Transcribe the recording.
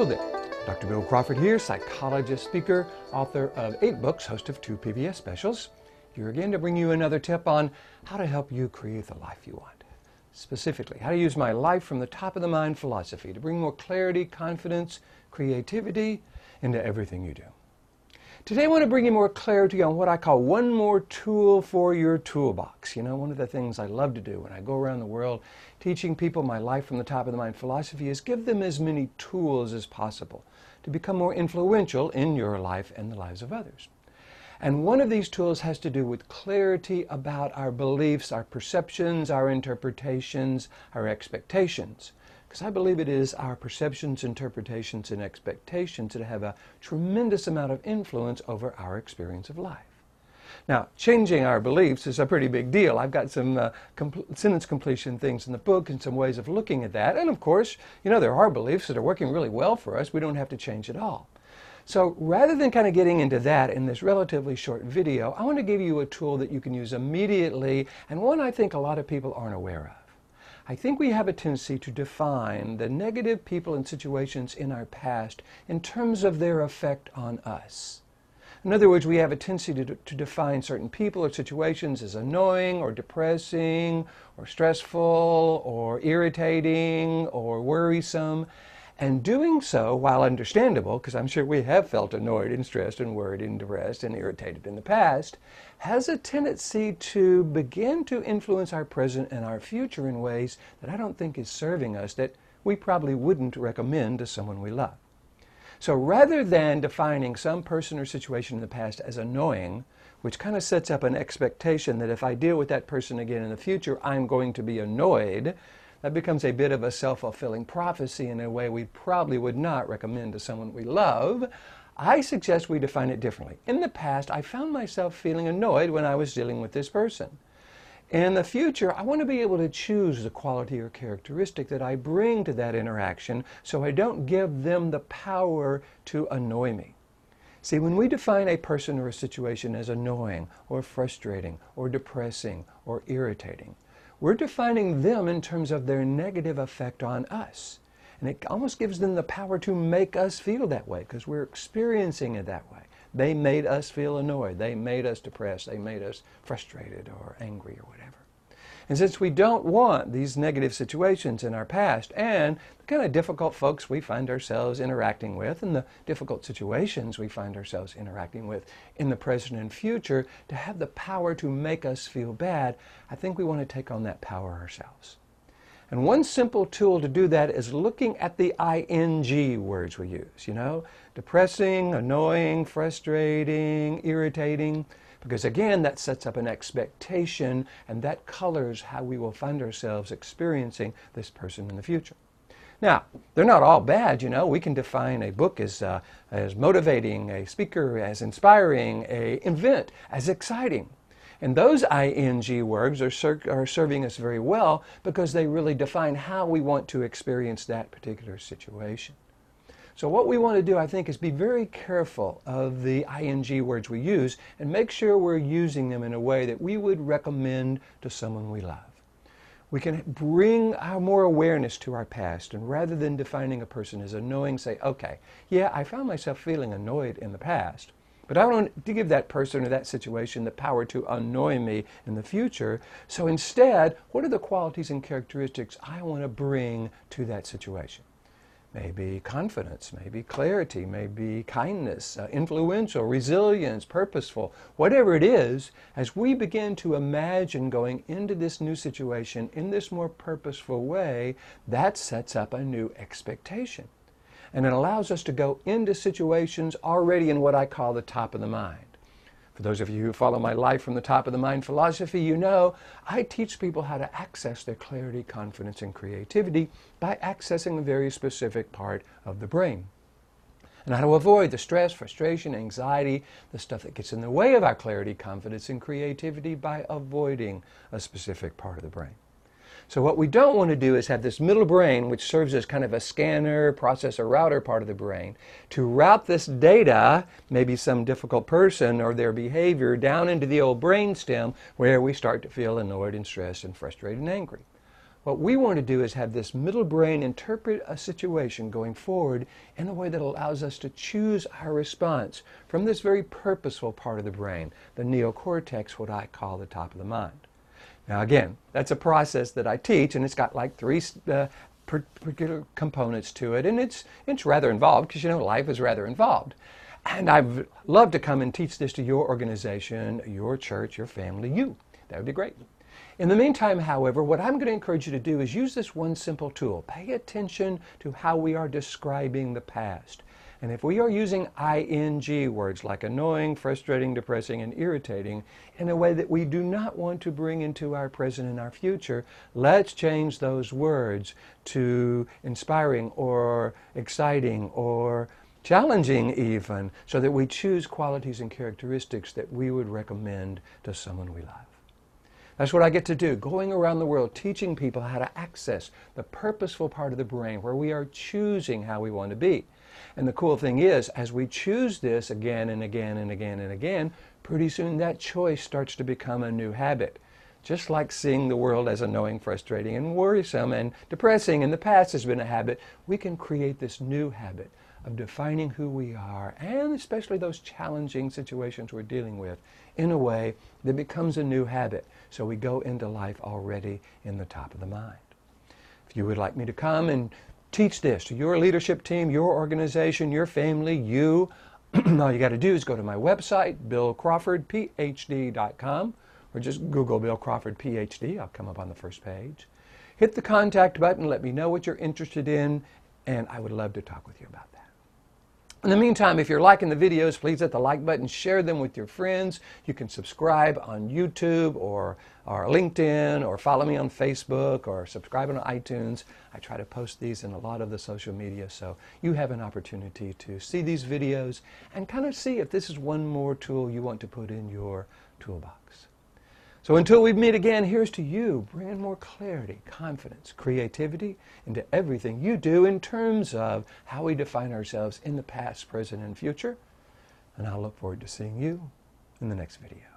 Hello there. Dr. Bill Crawford here, psychologist, speaker, author of eight books, host of two PBS specials. Here again to bring you another tip on how to help you create the life you want. Specifically, how to use my life from the top of the mind philosophy to bring more clarity, confidence, creativity into everything you do. Today I want to bring you more clarity on what I call one more tool for your toolbox. You know, one of the things I love to do when I go around the world teaching people my life from the top of the mind philosophy is give them as many tools as possible to become more influential in your life and the lives of others. And one of these tools has to do with clarity about our beliefs, our perceptions, our interpretations, our expectations. Because I believe it is our perceptions, interpretations, and expectations that have a tremendous amount of influence over our experience of life. Now, changing our beliefs is a pretty big deal. I've got some uh, compl- sentence completion things in the book and some ways of looking at that. And of course, you know, there are beliefs that are working really well for us. We don't have to change at all. So rather than kind of getting into that in this relatively short video, I want to give you a tool that you can use immediately and one I think a lot of people aren't aware of. I think we have a tendency to define the negative people and situations in our past in terms of their effect on us. In other words, we have a tendency to, to define certain people or situations as annoying or depressing or stressful or irritating or worrisome. And doing so, while understandable, because I'm sure we have felt annoyed and stressed and worried and depressed and irritated in the past, has a tendency to begin to influence our present and our future in ways that I don't think is serving us, that we probably wouldn't recommend to someone we love. So rather than defining some person or situation in the past as annoying, which kind of sets up an expectation that if I deal with that person again in the future, I'm going to be annoyed, that becomes a bit of a self fulfilling prophecy in a way we probably would not recommend to someone we love. I suggest we define it differently. In the past, I found myself feeling annoyed when I was dealing with this person. In the future, I want to be able to choose the quality or characteristic that I bring to that interaction so I don't give them the power to annoy me. See, when we define a person or a situation as annoying or frustrating or depressing or irritating, we're defining them in terms of their negative effect on us. And it almost gives them the power to make us feel that way because we're experiencing it that way. They made us feel annoyed. They made us depressed. They made us frustrated or angry or whatever. And since we don't want these negative situations in our past and the kind of difficult folks we find ourselves interacting with and the difficult situations we find ourselves interacting with in the present and future to have the power to make us feel bad, I think we want to take on that power ourselves. And one simple tool to do that is looking at the ing words we use, you know, depressing, annoying, frustrating, irritating. Because again, that sets up an expectation and that colors how we will find ourselves experiencing this person in the future. Now, they're not all bad, you know. We can define a book as, uh, as motivating, a speaker as inspiring, a event as exciting. And those ing words are, ser- are serving us very well because they really define how we want to experience that particular situation. So what we want to do, I think, is be very careful of the ing words we use and make sure we're using them in a way that we would recommend to someone we love. We can bring our more awareness to our past and rather than defining a person as annoying, say, okay, yeah, I found myself feeling annoyed in the past, but I don't want to give that person or that situation the power to annoy me in the future. So instead, what are the qualities and characteristics I want to bring to that situation? Maybe confidence, maybe clarity, maybe kindness, uh, influential, resilience, purposeful, whatever it is, as we begin to imagine going into this new situation in this more purposeful way, that sets up a new expectation. And it allows us to go into situations already in what I call the top of the mind. For those of you who follow my life from the top of the mind philosophy, you know I teach people how to access their clarity, confidence, and creativity by accessing a very specific part of the brain. And how to avoid the stress, frustration, anxiety, the stuff that gets in the way of our clarity, confidence, and creativity by avoiding a specific part of the brain. So what we don't want to do is have this middle brain, which serves as kind of a scanner, processor, router part of the brain, to route this data, maybe some difficult person or their behavior, down into the old brain stem where we start to feel annoyed and stressed and frustrated and angry. What we want to do is have this middle brain interpret a situation going forward in a way that allows us to choose our response from this very purposeful part of the brain, the neocortex, what I call the top of the mind. Now again, that's a process that I teach and it's got like three uh, particular components to it and it's, it's rather involved because you know life is rather involved. And I'd love to come and teach this to your organization, your church, your family, you. That would be great. In the meantime, however, what I'm going to encourage you to do is use this one simple tool. Pay attention to how we are describing the past. And if we are using ing words like annoying, frustrating, depressing, and irritating in a way that we do not want to bring into our present and our future, let's change those words to inspiring or exciting or challenging even, so that we choose qualities and characteristics that we would recommend to someone we love. That's what I get to do, going around the world teaching people how to access the purposeful part of the brain where we are choosing how we want to be. And the cool thing is, as we choose this again and again and again and again, pretty soon that choice starts to become a new habit. Just like seeing the world as annoying, frustrating, and worrisome and depressing in the past has been a habit, we can create this new habit of defining who we are and especially those challenging situations we're dealing with in a way that becomes a new habit. So we go into life already in the top of the mind. If you would like me to come and teach this to your leadership team, your organization, your family, you, all you got to do is go to my website, billcrawfordphd.com, or just Google Bill Crawford PhD. I'll come up on the first page. Hit the contact button, let me know what you're interested in, and I would love to talk with you about that. In the meantime, if you're liking the videos, please hit the like button, share them with your friends. You can subscribe on YouTube or, or LinkedIn or follow me on Facebook or subscribe on iTunes. I try to post these in a lot of the social media, so you have an opportunity to see these videos and kind of see if this is one more tool you want to put in your toolbox. So until we meet again, here's to you bringing more clarity, confidence, creativity into everything you do in terms of how we define ourselves in the past, present, and future. And I'll look forward to seeing you in the next video.